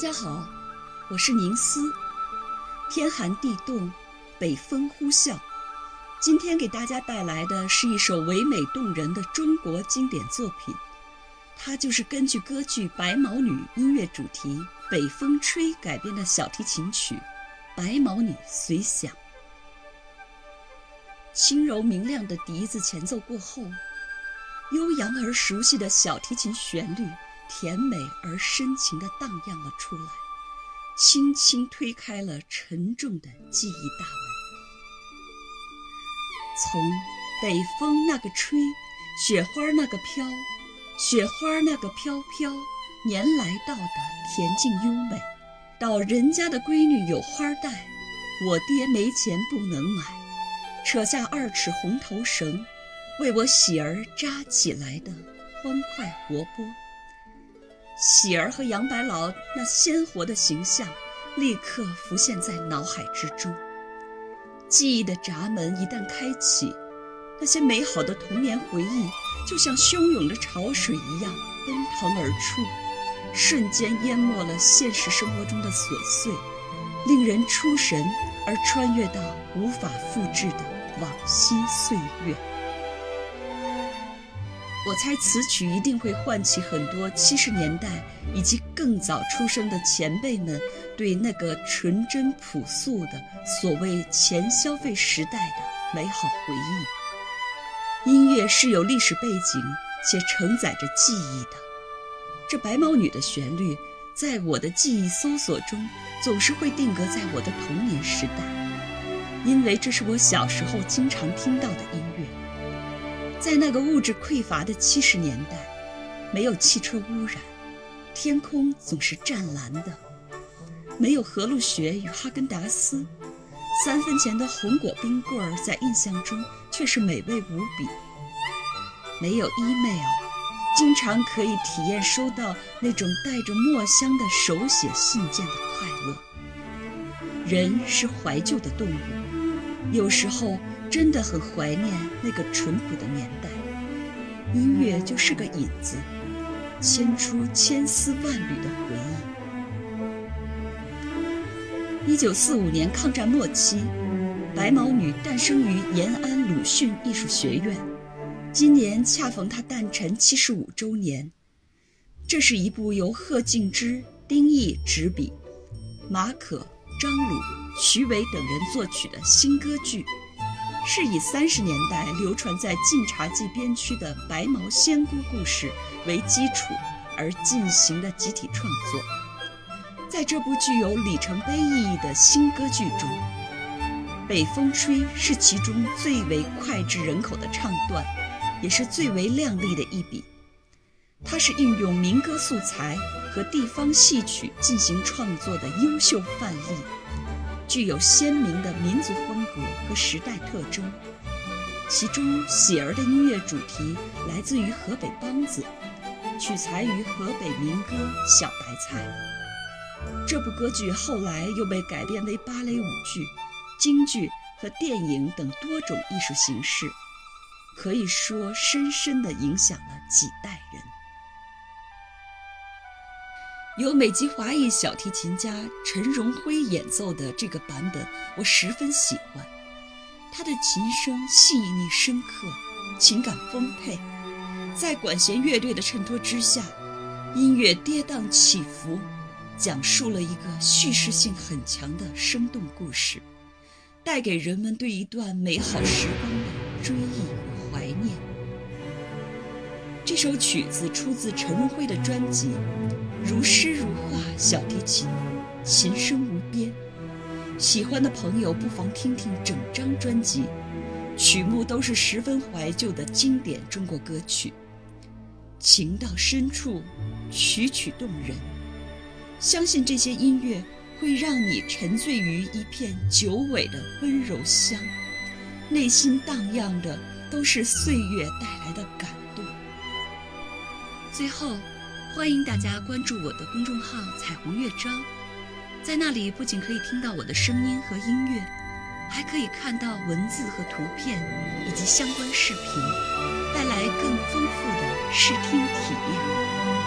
大家好，我是宁思。天寒地冻，北风呼啸，今天给大家带来的是一首唯美动人的中国经典作品，它就是根据歌剧《白毛女》音乐主题《北风吹》改编的小提琴曲《白毛女随想》。轻柔明亮的笛子前奏过后，悠扬而熟悉的小提琴旋律。甜美而深情地荡漾了出来，轻轻推开了沉重的记忆大门。从北风那个吹，雪花那个飘，雪花那个飘飘，年来到的恬静优美，到人家的闺女有花戴，我爹没钱不能买，扯下二尺红头绳，为我喜儿扎起来的欢快活泼。喜儿和杨白劳那鲜活的形象，立刻浮现在脑海之中。记忆的闸门一旦开启，那些美好的童年回忆，就像汹涌的潮水一样奔腾而出，瞬间淹没了现实生活中的琐碎，令人出神，而穿越到无法复制的往昔岁月。我猜此曲一定会唤起很多七十年代以及更早出生的前辈们对那个纯真朴素的所谓前消费时代的美好回忆。音乐是有历史背景且承载着记忆的。这白毛女的旋律，在我的记忆搜索中总是会定格在我的童年时代，因为这是我小时候经常听到的音乐。在那个物质匮乏的七十年代，没有汽车污染，天空总是湛蓝的；没有和路雪与哈根达斯，三分钱的红果冰棍儿在印象中却是美味无比；没有 email，经常可以体验收到那种带着墨香的手写信件的快乐。人是怀旧的动物，有时候。真的很怀念那个淳朴的年代，音乐就是个引子，牵出千丝万缕的回忆。一九四五年抗战末期，白毛女诞生于延安鲁迅艺术学院，今年恰逢她诞辰七十五周年。这是一部由贺敬之、丁毅执笔，马可、张鲁、徐伟等人作曲的新歌剧。是以三十年代流传在晋察冀边区的白毛仙姑故事为基础而进行的集体创作。在这部具有里程碑意义的新歌剧中，《北风吹》是其中最为脍炙人口的唱段，也是最为亮丽的一笔。它是运用民歌素材和地方戏曲进行创作的优秀范例。具有鲜明的民族风格和时代特征，其中喜儿的音乐主题来自于河北梆子，取材于河北民歌《小白菜》。这部歌剧后来又被改编为芭蕾舞剧、京剧和电影等多种艺术形式，可以说深深地影响了几代人。由美籍华裔小提琴家陈荣辉演奏的这个版本，我十分喜欢。他的琴声细腻深刻，情感丰沛，在管弦乐队的衬托之下，音乐跌宕起伏，讲述了一个叙事性很强的生动故事，带给人们对一段美好时光的追忆。这首曲子出自陈荣辉的专辑。如诗如画，小提琴，琴声无边。喜欢的朋友不妨听听整张专辑，曲目都是十分怀旧的经典中国歌曲，情到深处，曲曲动人。相信这些音乐会让你沉醉于一片久违的温柔乡，内心荡漾的都是岁月带来的感。最后。欢迎大家关注我的公众号“彩虹乐章”，在那里不仅可以听到我的声音和音乐，还可以看到文字和图片以及相关视频，带来更丰富的视听体验。